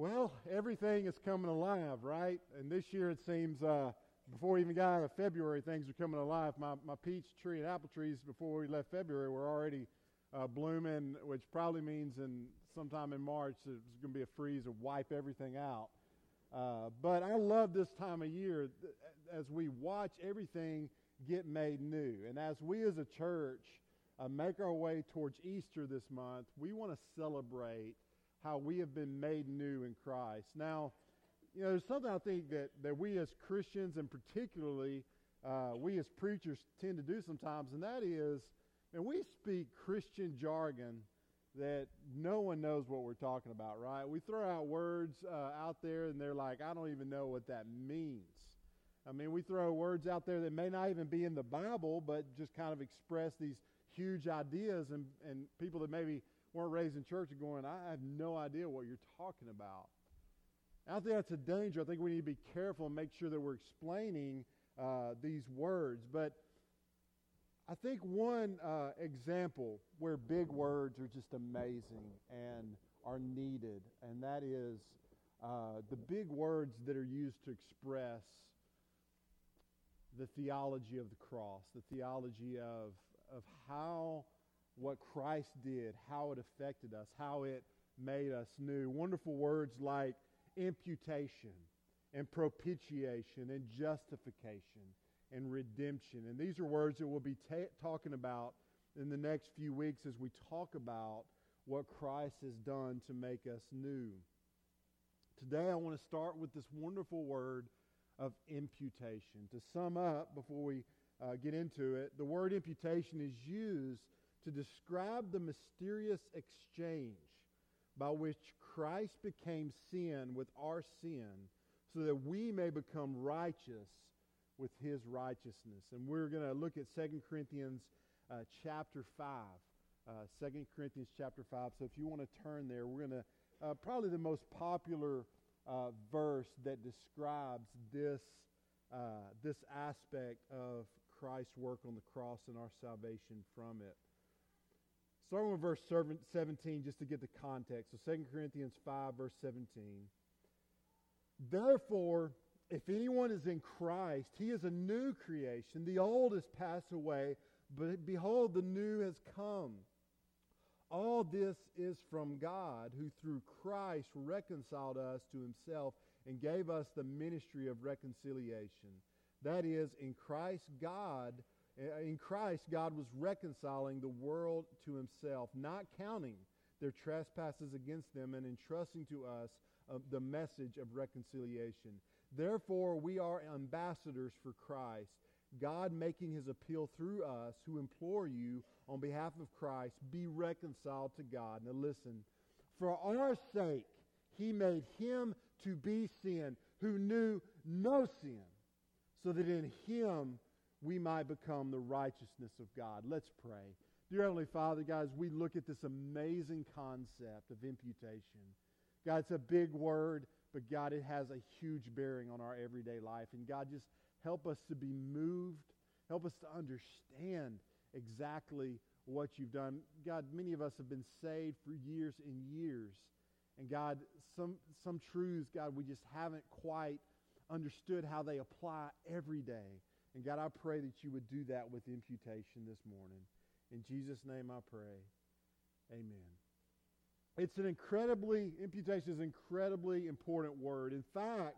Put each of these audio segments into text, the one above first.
Well, everything is coming alive, right? And this year it seems, uh, before we even got out of February, things are coming alive. My, my peach tree and apple trees before we left February were already uh, blooming, which probably means in sometime in March there's going to be a freeze or wipe everything out. Uh, but I love this time of year as we watch everything get made new. And as we as a church uh, make our way towards Easter this month, we want to celebrate how we have been made new in Christ. Now, you know, there's something I think that, that we as Christians and particularly uh, we as preachers tend to do sometimes, and that is, and we speak Christian jargon that no one knows what we're talking about, right? We throw out words uh, out there, and they're like, I don't even know what that means. I mean, we throw words out there that may not even be in the Bible, but just kind of express these huge ideas, and, and people that maybe weren't raised in church are going, I have no idea what you're talking about. I think that's a danger. I think we need to be careful and make sure that we're explaining uh, these words. But I think one uh, example where big words are just amazing and are needed, and that is uh, the big words that are used to express the theology of the cross, the theology of, of how what Christ did, how it affected us, how it made us new. Wonderful words like imputation and propitiation and justification and redemption. And these are words that we'll be ta- talking about in the next few weeks as we talk about what Christ has done to make us new. Today, I want to start with this wonderful word of imputation. To sum up, before we uh, get into it, the word imputation is used to describe the mysterious exchange by which Christ became sin with our sin so that we may become righteous with his righteousness. And we're going to look at 2 Corinthians uh, chapter 5. Uh, 2 Corinthians chapter 5. So if you want to turn there, we're going to, uh, probably the most popular uh, verse that describes this, uh, this aspect of Christ's work on the cross and our salvation from it. Starting with verse 17, just to get the context. So 2 Corinthians 5, verse 17. Therefore, if anyone is in Christ, he is a new creation. The old has passed away, but behold, the new has come. All this is from God, who through Christ reconciled us to himself and gave us the ministry of reconciliation. That is, in Christ, God in Christ, God was reconciling the world to himself, not counting their trespasses against them and entrusting to us uh, the message of reconciliation. Therefore, we are ambassadors for Christ, God making his appeal through us who implore you on behalf of Christ, be reconciled to God. Now listen, for our sake, he made him to be sin who knew no sin, so that in him we might become the righteousness of God. Let's pray. Dear Heavenly Father, guys, we look at this amazing concept of imputation. God, it's a big word, but God, it has a huge bearing on our everyday life. And God, just help us to be moved. Help us to understand exactly what you've done. God, many of us have been saved for years and years. And God, some, some truths, God, we just haven't quite understood how they apply every day. And God, I pray that you would do that with imputation this morning. In Jesus' name I pray. Amen. It's an incredibly, imputation is an incredibly important word. In fact,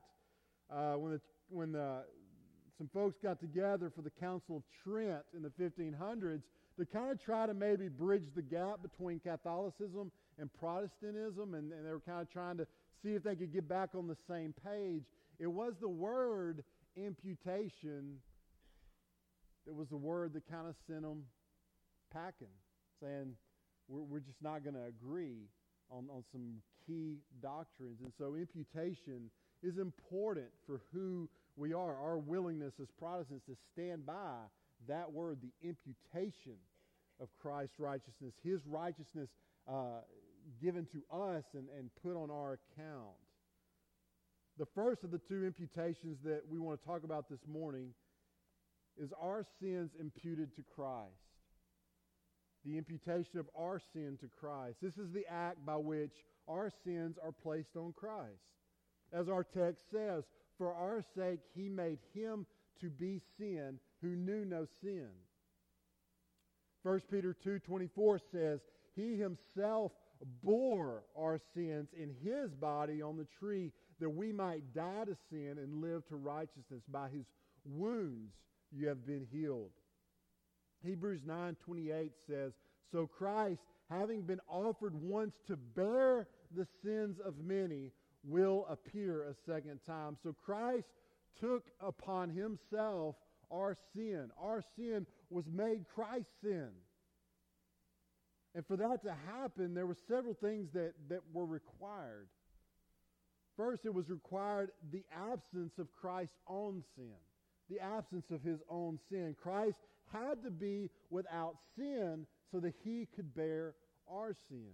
uh, when, the, when the, some folks got together for the Council of Trent in the 1500s to kind of try to maybe bridge the gap between Catholicism and Protestantism, and, and they were kind of trying to see if they could get back on the same page, it was the word imputation that was the word that kind of sent them packing, saying, we're, we're just not going to agree on, on some key doctrines. And so imputation is important for who we are, our willingness as Protestants to stand by that word, the imputation of Christ's righteousness, his righteousness uh, given to us and, and put on our account. The first of the two imputations that we want to talk about this morning is our sins imputed to Christ? the imputation of our sin to Christ. This is the act by which our sins are placed on Christ. As our text says, for our sake he made him to be sin who knew no sin. 1 Peter 2:24 says, "He himself bore our sins in his body on the tree that we might die to sin and live to righteousness. By his wounds you have been healed." Hebrews 9:28 says, "So Christ, having been offered once to bear the sins of many, will appear a second time." So Christ took upon himself our sin. Our sin was made Christ's sin. And for that to happen, there were several things that, that were required. First, it was required the absence of Christ's own sin, the absence of his own sin. Christ had to be without sin so that he could bear our sin.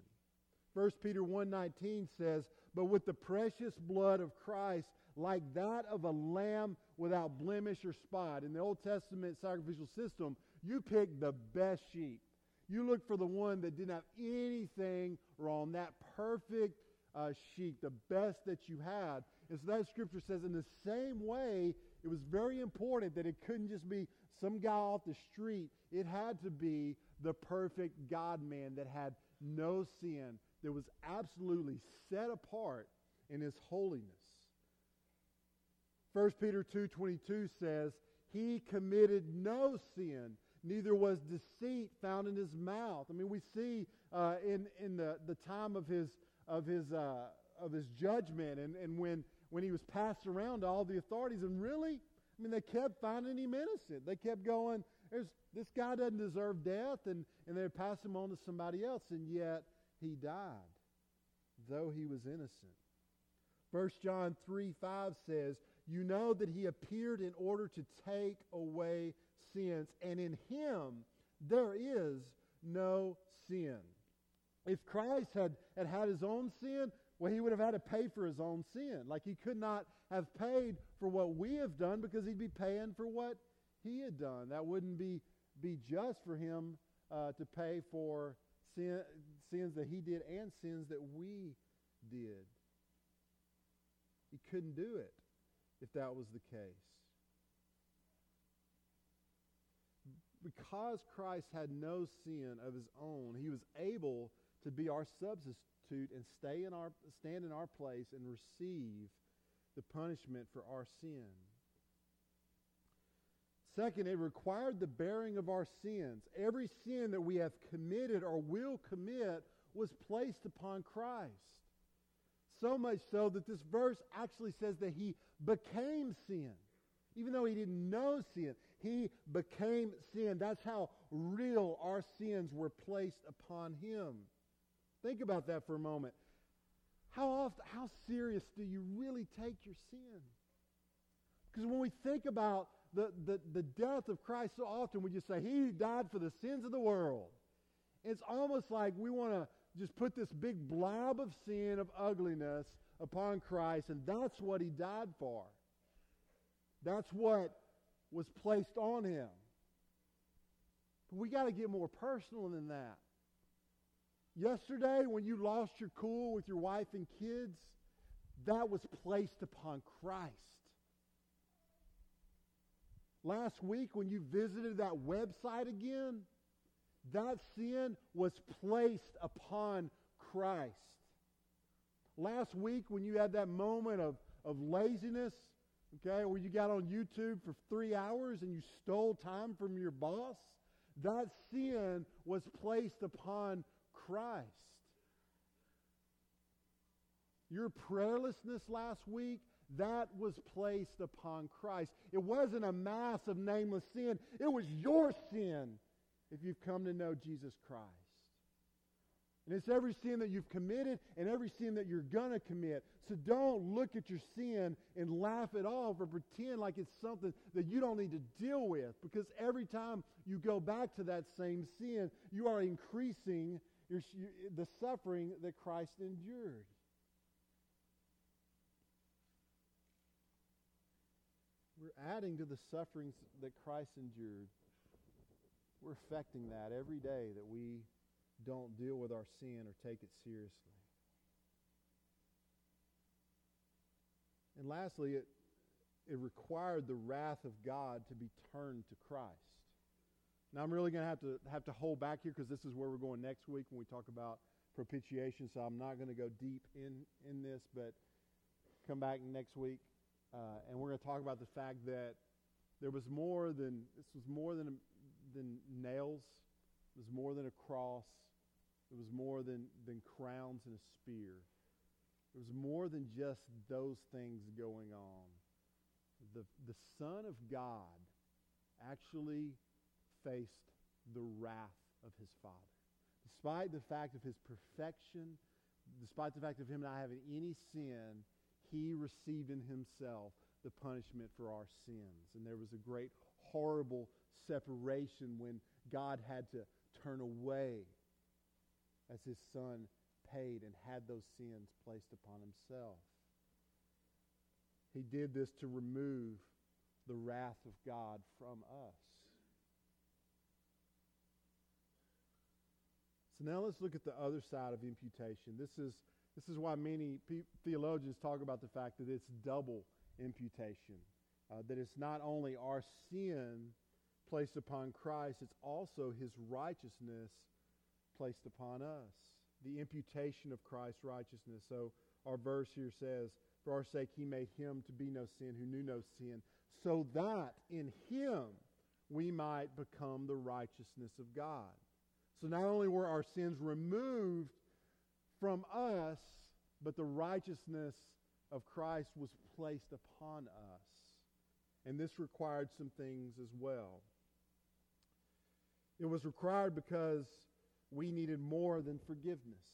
1 Peter 1:19 says, "But with the precious blood of Christ, like that of a lamb without blemish or spot. In the Old Testament sacrificial system, you pick the best sheep. You look for the one that didn't have anything wrong, that perfect uh, sheep, the best that you had. And so that scripture says, in the same way, it was very important that it couldn't just be some guy off the street. It had to be the perfect God man that had no sin, that was absolutely set apart in his holiness. 1 Peter 2.22 says, He committed no sin, neither was deceit found in his mouth. I mean, we see uh, in, in the, the time of his, of his, uh, of his judgment and, and when, when he was passed around to all the authorities, and really, I mean, they kept finding him innocent. They kept going, this guy doesn't deserve death, and, and they would pass him on to somebody else, and yet he died, though he was innocent. 1 John 3 5 says, you know that he appeared in order to take away sins, and in him there is no sin. If Christ had, had had his own sin, well, he would have had to pay for his own sin. Like he could not have paid for what we have done because he'd be paying for what he had done. That wouldn't be, be just for him uh, to pay for sin, sins that he did and sins that we did. He couldn't do it if that was the case. Because Christ had no sin of his own, he was able to be our substitute and stay in our, stand in our place and receive the punishment for our sin. Second, it required the bearing of our sins. Every sin that we have committed or will commit was placed upon Christ. So much so that this verse actually says that he became sin. Even though he didn't know sin, he became sin. That's how real our sins were placed upon him. Think about that for a moment. How often, how serious do you really take your sin? Because when we think about the, the, the death of Christ, so often we just say, He died for the sins of the world. It's almost like we want to just put this big blob of sin, of ugliness upon Christ, and that's what he died for. That's what was placed on him. But we got to get more personal than that. Yesterday, when you lost your cool with your wife and kids, that was placed upon Christ. Last week, when you visited that website again, that sin was placed upon Christ. Last week, when you had that moment of, of laziness, okay, where you got on YouTube for three hours and you stole time from your boss, that sin was placed upon Christ. Your prayerlessness last week, that was placed upon Christ. It wasn't a mass of nameless sin, it was your sin if you've come to know Jesus Christ. And it's every sin that you've committed and every sin that you're going to commit. So don't look at your sin and laugh it off or pretend like it's something that you don't need to deal with. Because every time you go back to that same sin, you are increasing your, the suffering that Christ endured. We're adding to the sufferings that Christ endured we're affecting that every day that we don't deal with our sin or take it seriously. And lastly, it, it required the wrath of God to be turned to Christ. Now I'm really going to have to have to hold back here because this is where we're going next week when we talk about propitiation. So I'm not going to go deep in in this, but come back next week uh, and we're going to talk about the fact that there was more than this was more than than nails. It was more than a cross. It was more than than crowns and a spear. It was more than just those things going on. The the Son of God actually faced the wrath of his Father. Despite the fact of his perfection, despite the fact of him not having any sin, he received in himself the punishment for our sins. And there was a great, horrible separation when God had to turn away as his son paid and had those sins placed upon himself. He did this to remove the wrath of God from us. So now let's look at the other side of imputation. This is, this is why many theologians talk about the fact that it's double imputation. Uh, that it's not only our sin placed upon Christ, it's also his righteousness placed upon us. The imputation of Christ's righteousness. So our verse here says, For our sake he made him to be no sin who knew no sin, so that in him we might become the righteousness of God. So not only were our sins removed from us, but the righteousness of Christ was placed upon us. And this required some things as well. It was required because we needed more than forgiveness.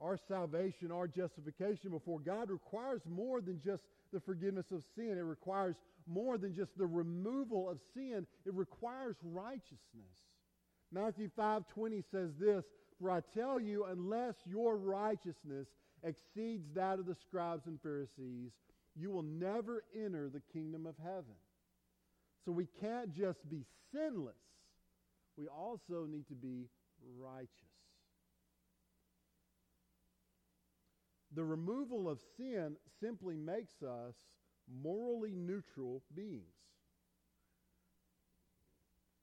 Our salvation, our justification before God requires more than just the forgiveness of sin. It requires more than just the removal of sin. It requires righteousness. Matthew 5:20 says this, "For I tell you, unless your righteousness exceeds that of the scribes and Pharisees, you will never enter the kingdom of heaven." So we can't just be sinless. We also need to be righteous. The removal of sin simply makes us morally neutral beings.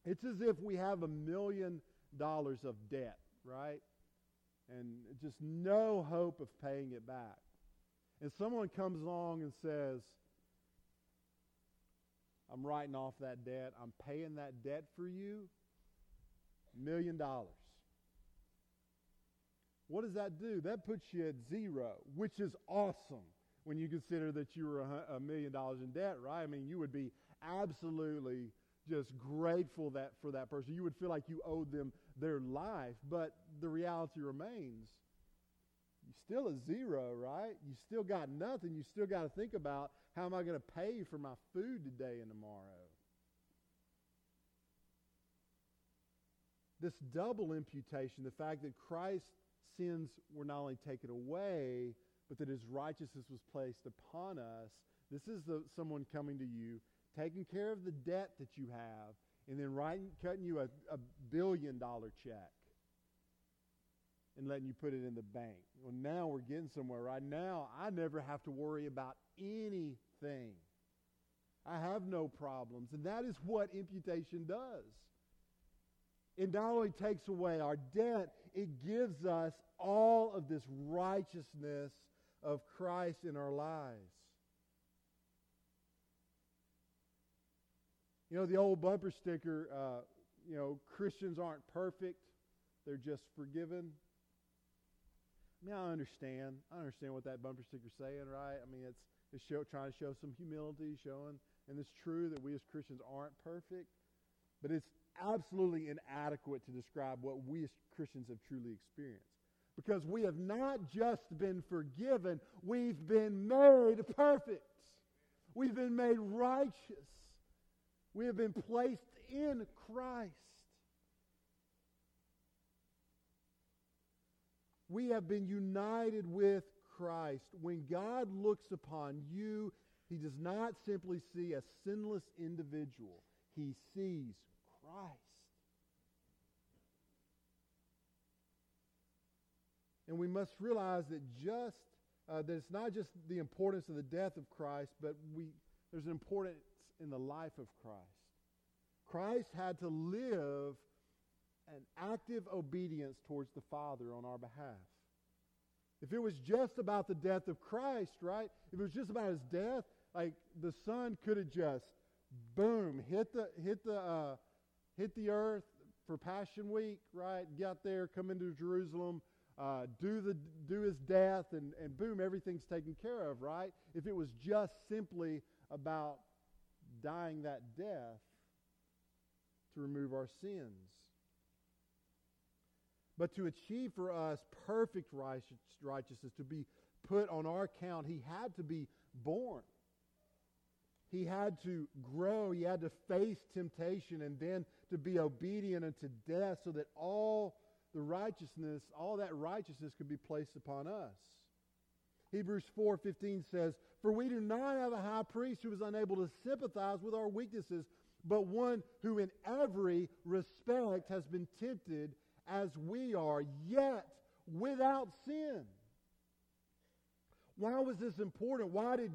It's as if we have a million dollars of debt, right? And just no hope of paying it back. And someone comes along and says, I'm writing off that debt. I'm paying that debt for you. Million dollars. What does that do? That puts you at zero, which is awesome when you consider that you were a, million dollars in debt, right? I mean, you would be absolutely just grateful that for that person. You would feel like you owed them their life, but the reality remains you still a zero, right? You still got nothing. You still got to think about how am I going to pay for my food today and tomorrow? This double imputation, the fact that Christ's sins were not only taken away, but that his righteousness was placed upon us. This is the, someone coming to you, taking care of the debt that you have, and then writing, cutting you a, a billion dollar check and letting you put it in the bank. Well, now we're getting somewhere. Right now, I never have to worry about anything. I have no problems. And that is what imputation does. It not only takes away our debt, it gives us all of this righteousness of Christ in our lives. You know, the old bumper sticker, uh, you know, Christians aren't perfect, they're just forgiven. I mean, I understand. I understand what that bumper sticker's saying, right? I mean, it's, it's show, trying to show some humility, showing, and it's true that we as Christians aren't perfect, but it's absolutely inadequate to describe what we as Christians have truly experienced. Because we have not just been forgiven, we've been made perfect. We've been made righteous. We have been placed in Christ. We have been united with Christ. When God looks upon you, he does not simply see a sinless individual. he sees Christ. And we must realize that just uh, that it's not just the importance of the death of Christ, but we there's an importance in the life of Christ. Christ had to live an active obedience towards the Father on our behalf. If it was just about the death of Christ, right? If it was just about his death, like the Son could have just boom hit the hit the uh, hit the earth for Passion Week, right? Got there, come into Jerusalem, uh, do the do his death, and and boom, everything's taken care of, right? If it was just simply about dying that death to remove our sins. But to achieve for us perfect righteousness, to be put on our account, he had to be born. He had to grow. He had to face temptation and then to be obedient unto death so that all the righteousness, all that righteousness could be placed upon us. Hebrews 4:15 says, "For we do not have a high priest who is unable to sympathize with our weaknesses, but one who in every respect has been tempted as we are, yet without sin." Why was this important? Why did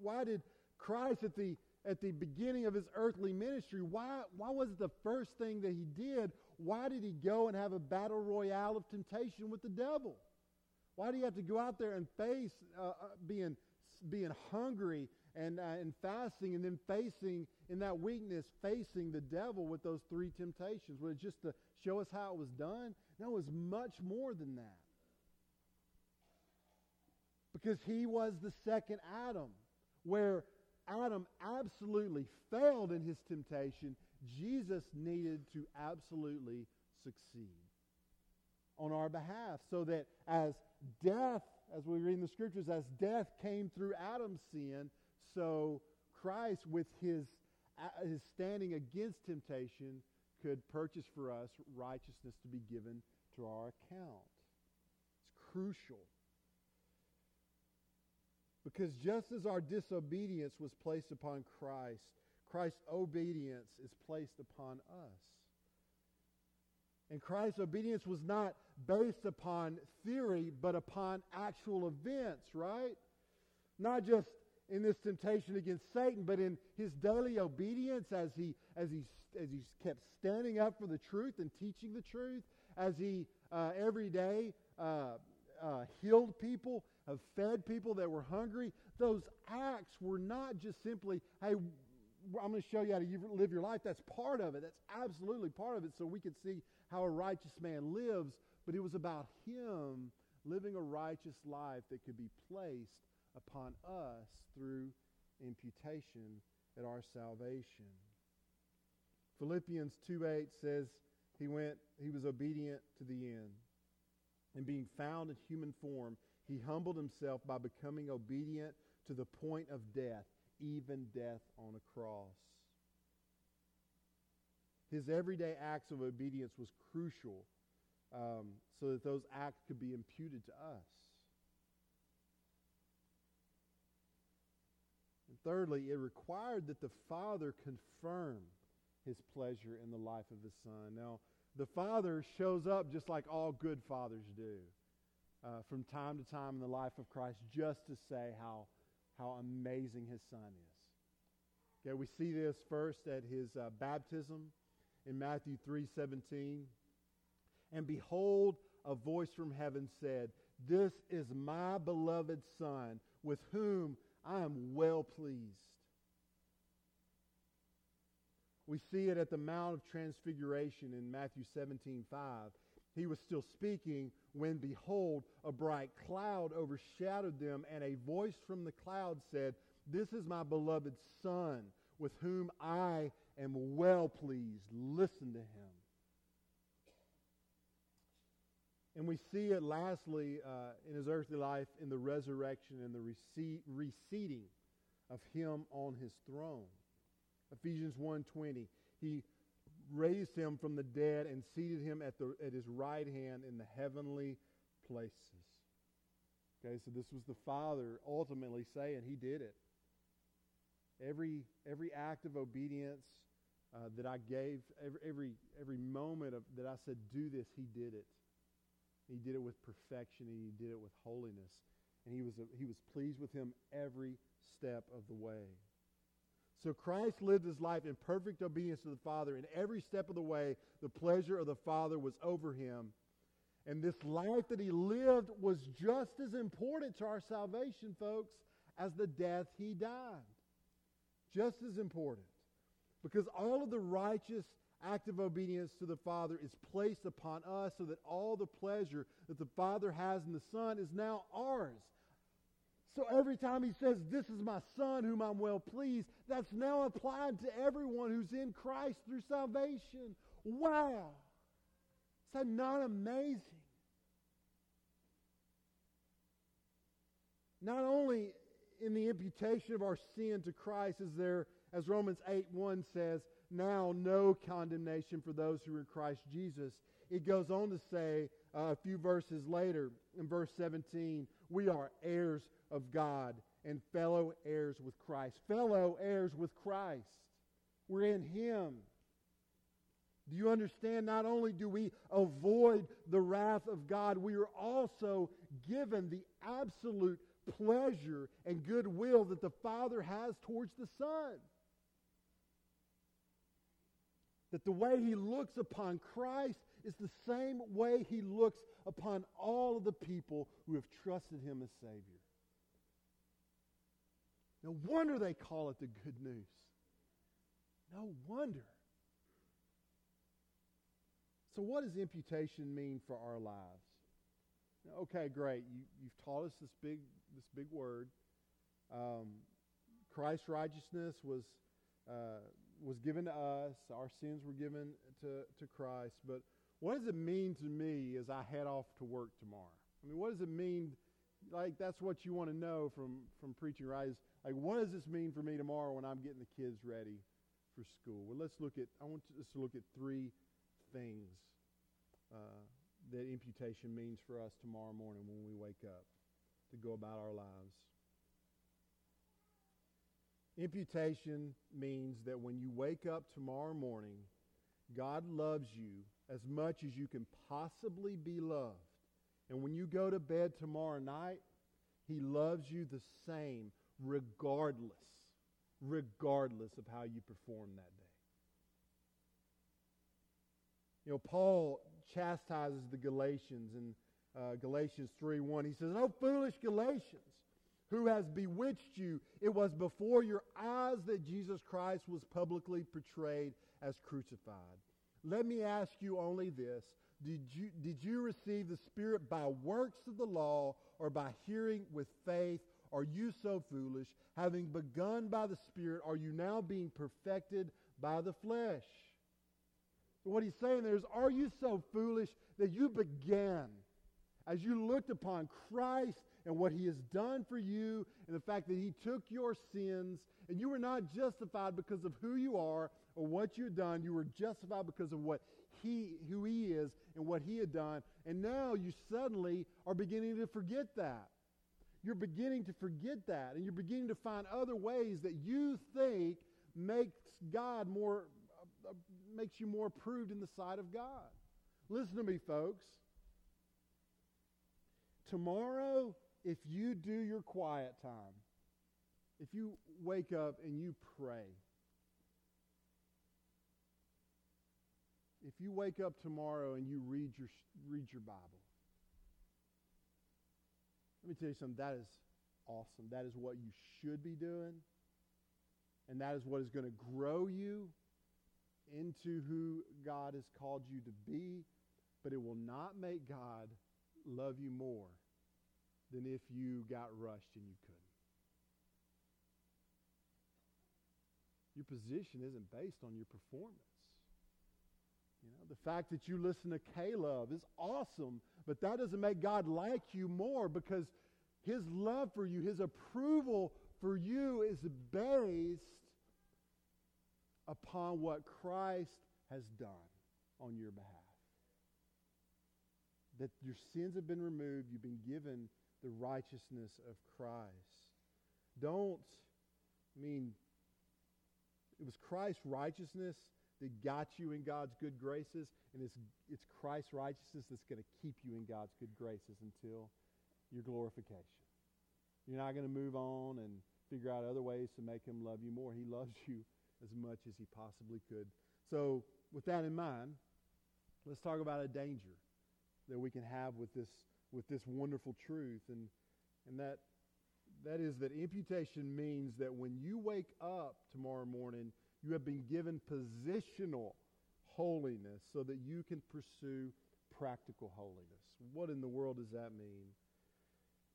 why did Christ at the at the beginning of his earthly ministry, why why was it the first thing that he did? Why did he go and have a battle royale of temptation with the devil? Why do you have to go out there and face uh, uh, being, being hungry and, uh, and fasting and then facing, in that weakness, facing the devil with those three temptations? Was it just to show us how it was done? No, it was much more than that. Because he was the second Adam, where Adam absolutely failed in his temptation, Jesus needed to absolutely succeed on our behalf so that as death, as we read in the scriptures, as death came through Adam's sin, so Christ, with his, uh, his standing against temptation, could purchase for us righteousness to be given to our account. It's crucial. Because just as our disobedience was placed upon Christ, Christ's obedience is placed upon us. And Christ's obedience was not based upon theory, but upon actual events, right? Not just in this temptation against Satan, but in his daily obedience as he, as he, as he kept standing up for the truth and teaching the truth, as he uh, every day uh, uh, healed people, have fed people that were hungry. Those acts were not just simply, hey, I'm going to show you how to live your life. That's part of it. That's absolutely part of it so we could see how a righteous man lives. But it was about him living a righteous life that could be placed upon us through imputation at our salvation. Philippians 2:8 says he went he was obedient to the end. And being found in human form, he humbled himself by becoming obedient to the point of death, even death on a cross. His everyday acts of obedience was crucial um, so that those acts could be imputed to us. And thirdly, it required that the Father confirm his pleasure in the life of his Son. Now, the Father shows up just like all good fathers do uh, from time to time in the life of Christ just to say how, how amazing his Son is. Okay, we see this first at his uh, baptism in Matthew 3:17. And behold, a voice from heaven said, This is my beloved Son, with whom I am well pleased. We see it at the Mount of Transfiguration in Matthew 17 5. He was still speaking when, behold, a bright cloud overshadowed them, and a voice from the cloud said, This is my beloved Son, with whom I am well pleased. Listen to him. And we see it lastly uh, in his earthly life in the resurrection and the rece- reseating of him on his throne. Ephesians 1:20. He raised him from the dead and seated him at, the, at his right hand in the heavenly places. Okay, so this was the Father ultimately saying he did it. Every, every act of obedience uh, that I gave, every, every, every moment of, that I said, do this, he did it. He did it with perfection, and he did it with holiness. And he was, he was pleased with him every step of the way. So Christ lived his life in perfect obedience to the Father. In every step of the way, the pleasure of the Father was over him. And this life that he lived was just as important to our salvation, folks, as the death he died. Just as important. Because all of the righteous act of obedience to the Father is placed upon us so that all the pleasure that the Father has in the Son is now ours. So every time he says, This is my Son whom I'm well pleased, that's now applied to everyone who's in Christ through salvation. Wow! Is that not amazing? Not only in the imputation of our sin to Christ is there, as Romans 8 1 says, now no condemnation for those who are in Christ Jesus. It goes on to say uh, a few verses later, in verse 17, we are heirs of God and fellow heirs with Christ. Fellow heirs with Christ. We're in Him. Do you understand? Not only do we avoid the wrath of God, we are also given the absolute pleasure and goodwill that the Father has towards the Son. That the way He looks upon Christ is the same way He looks upon all of the people who have trusted Him as Savior. No wonder they call it the good news. No wonder. So, what does imputation mean for our lives? Okay, great. You, you've taught us this big, this big word. Um, Christ's righteousness was uh, was given to us. Our sins were given to, to Christ. But what does it mean to me as I head off to work tomorrow? I mean, what does it mean? Like that's what you want to know from from preaching, right? Is like, what does this mean for me tomorrow when I'm getting the kids ready for school? Well, let's look at. I want us to look at three things. Uh, that imputation means for us tomorrow morning when we wake up to go about our lives. Imputation means that when you wake up tomorrow morning, God loves you as much as you can possibly be loved. And when you go to bed tomorrow night, He loves you the same, regardless, regardless of how you perform that day. You know, Paul chastises the Galatians in uh, Galatians 3 1. He says, Oh, foolish Galatians, who has bewitched you? It was before your eyes that Jesus Christ was publicly portrayed as crucified. Let me ask you only this. Did you, did you receive the Spirit by works of the law or by hearing with faith? Are you so foolish? Having begun by the Spirit, are you now being perfected by the flesh? what he's saying there is, are you so foolish that you began, as you looked upon Christ and what he has done for you, and the fact that he took your sins, and you were not justified because of who you are or what you've done, you were justified because of what he, who he is and what he had done, and now you suddenly are beginning to forget that. You're beginning to forget that, and you're beginning to find other ways that you think makes God more uh, uh, makes you more approved in the sight of God. Listen to me, folks. Tomorrow, if you do your quiet time, if you wake up and you pray, if you wake up tomorrow and you read your, read your Bible, let me tell you something. That is awesome. That is what you should be doing. And that is what is going to grow you into who God has called you to be, but it will not make God love you more than if you got rushed and you couldn't. Your position isn't based on your performance. You know, the fact that you listen to K-Love is awesome, but that doesn't make God like you more because his love for you, his approval for you is based upon what Christ has done on your behalf. That your sins have been removed, you've been given the righteousness of Christ. Don't, I mean, it was Christ's righteousness that got you in God's good graces, and it's, it's Christ's righteousness that's going to keep you in God's good graces until your glorification. You're not going to move on and figure out other ways to make him love you more. He loves you as much as he possibly could. So, with that in mind, let's talk about a danger that we can have with this with this wonderful truth and and that that is that imputation means that when you wake up tomorrow morning, you have been given positional holiness so that you can pursue practical holiness. What in the world does that mean?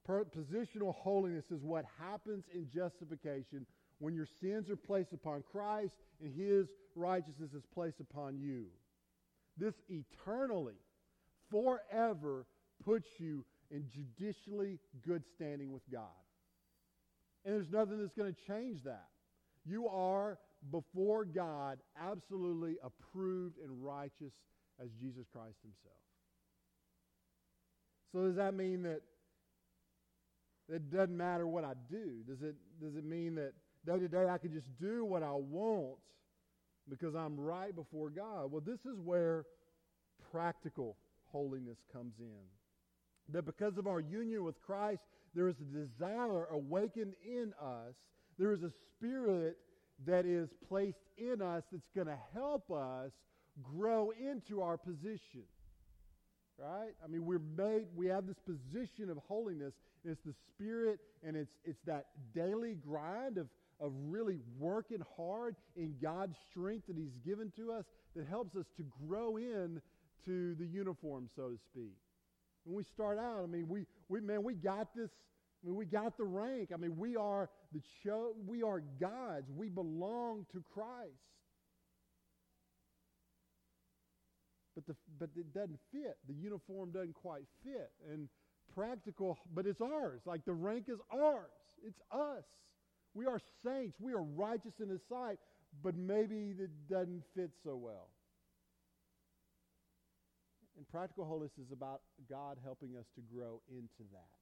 Positional holiness is what happens in justification when your sins are placed upon Christ and his righteousness is placed upon you. This eternally, forever puts you in judicially good standing with God. And there's nothing that's going to change that. You are before God absolutely approved and righteous as Jesus Christ himself. So does that mean that it doesn't matter what I do? Does it, does it mean that day to day I can just do what I want because I'm right before God? Well, this is where practical holiness comes in. That because of our union with Christ, there is a desire awakened in us. There is a spirit that is placed in us that's going to help us grow into our position. Right? I mean, we're made, we have this position of holiness. And It's the spirit, and it's, it's that daily grind of, of really working hard in God's strength that He's given to us that helps us to grow in to the uniform, so to speak. When we start out, I mean, we, we man, we got this. I mean, we got the rank. I mean, we are the cho- we are God's. We belong to Christ. But the but it doesn't fit. The uniform doesn't quite fit. And practical, but it's ours. Like the rank is ours. It's us. We are saints. We are righteous in His sight. But maybe it doesn't fit so well. And practical holiness is about God helping us to grow into that.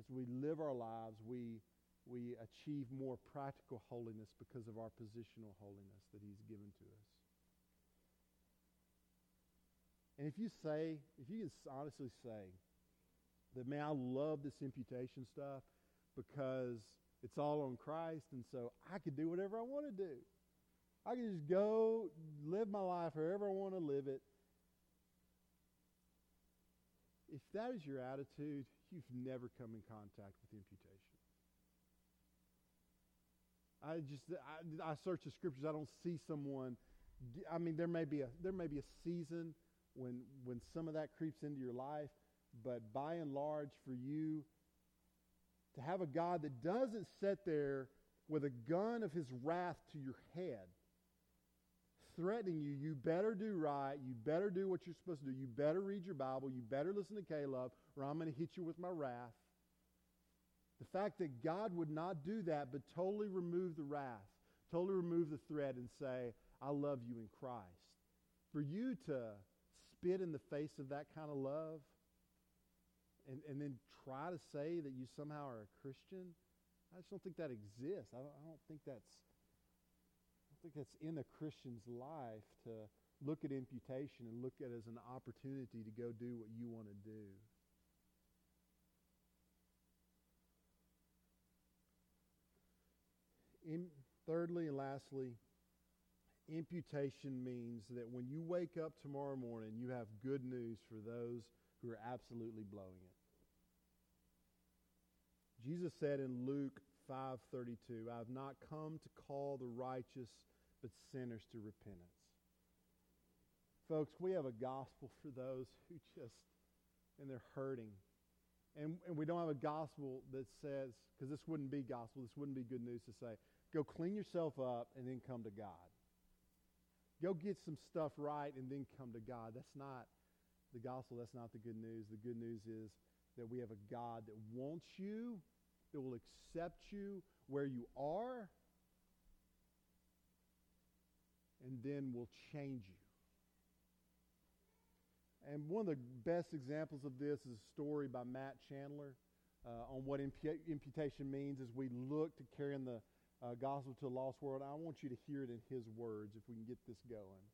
As we live our lives, we, we achieve more practical holiness because of our positional holiness that He's given to us. And if you say, if you can honestly say that, man, I love this imputation stuff because it's all on Christ, and so I can do whatever I want to do. I can just go live my life however I want to live it if that is your attitude, you've never come in contact with imputation. I just I, I search the scriptures. I don't see someone. I mean, there may be a there may be a season when when some of that creeps into your life, but by and large, for you to have a God that doesn't sit there with a gun of His wrath to your head, threatening you, you better do right, you better do what you're supposed to do, you better read your Bible, you better listen to K-Love, or I'm going to hit you with my wrath. The fact that God would not do that, but totally remove the wrath, totally remove the threat, and say, I love you in Christ. For you to spit in the face of that kind of love and, and then try to say that you somehow are a Christian, I just don't think that exists. I don't, I don't think that's think that's in a Christian's life to look at imputation and look at it as an opportunity to go do what you want to do. Thirdly and lastly, imputation means that when you wake up tomorrow morning, you have good news for those who are absolutely blowing it. Jesus said in Luke 5:32, "I have not come to call the righteous but sinners to repentance. Folks, we have a gospel for those who just, and they're hurting. And, and we don't have a gospel that says, because this wouldn't be gospel, this wouldn't be good news to say, go clean yourself up and then come to God. Go get some stuff right and then come to God. That's not the gospel. That's not the good news. The good news is that we have a God that wants you, that will accept you where you are, and then will change you. And one of the best examples of this is a story by Matt Chandler uh, on what imputation means as we look to carrying the, uh, gospel to a lost world. I want you to hear it in his words if we can get this going.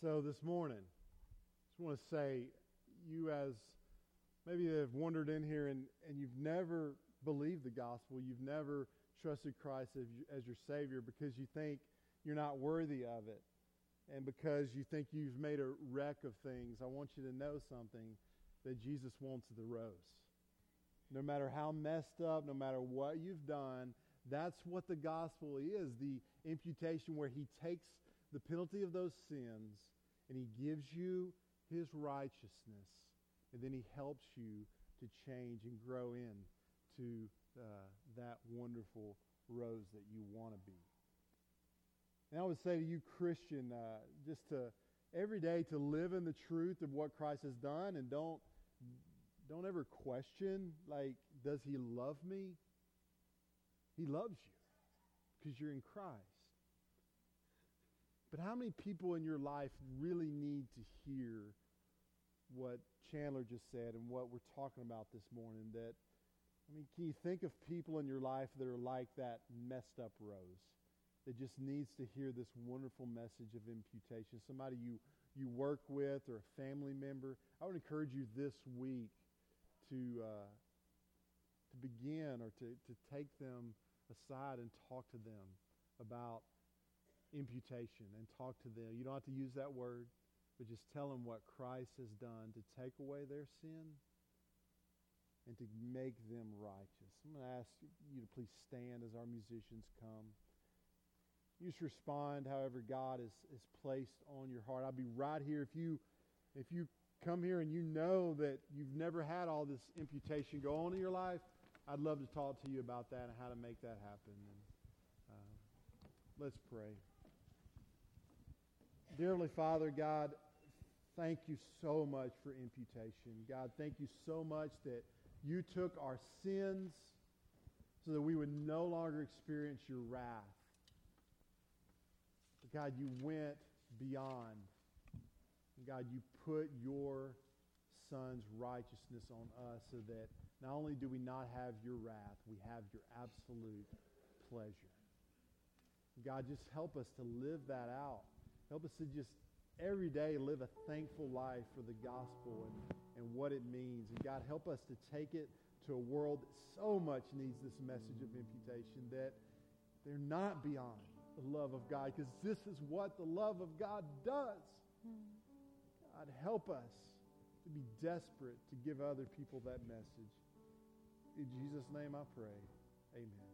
So this morning, I just want to say, you as maybe have wandered in here and, and you've never believed the gospel, you've never trusted Christ as, as your Savior because you think you're not worthy of it, and because you think you've made a wreck of things, I want you to know something that Jesus wants the rose. No matter how messed up, no matter what you've done, that's what the gospel is the imputation where He takes the penalty of those sins and he gives you his righteousness and then he helps you to change and grow in to uh, that wonderful rose that you want to be. And I would say to you, Christian, uh, just to every day to live in the truth of what Christ has done and don't don't ever question like does he love me? He loves you because you're in Christ. But how many people in your life really need to hear what Chandler just said and what we're talking about this morning that I mean, can you think of people in your life that are like that messed up Rose that just needs to hear this wonderful message of imputation? Somebody you, you work with or a family member. I would encourage you this week to, uh, to begin or to, to take them aside and talk to them about imputation and talk to them. You don't have to use that word, but just tell them what Christ has done to take away their sin and to make them righteous. I'm going to ask you to please stand as our musicians come. You just respond however God is, has placed on your heart. I'll be right here. If you, if you come here and you know that you've never had all this imputation go on in your life, I'd love to talk to you about that and how to make that happen. And, uh, let's pray. Dearly Father, God, thank you so much for imputation. God, thank you so much that you took our sins so that we would no longer experience your wrath. But God, you went beyond. God, you put your son's righteousness on us so that not only do we not have your wrath, we have your absolute pleasure. God, just help us to live that out. Help us to just every day live a thankful life for the gospel and, and what it means. And God, help us to take it to a world that so much needs this message of imputation that they're not beyond the love of God because this is what the love of God does. God, help us to be desperate to give other people that message. In Jesus' name I pray. Amen.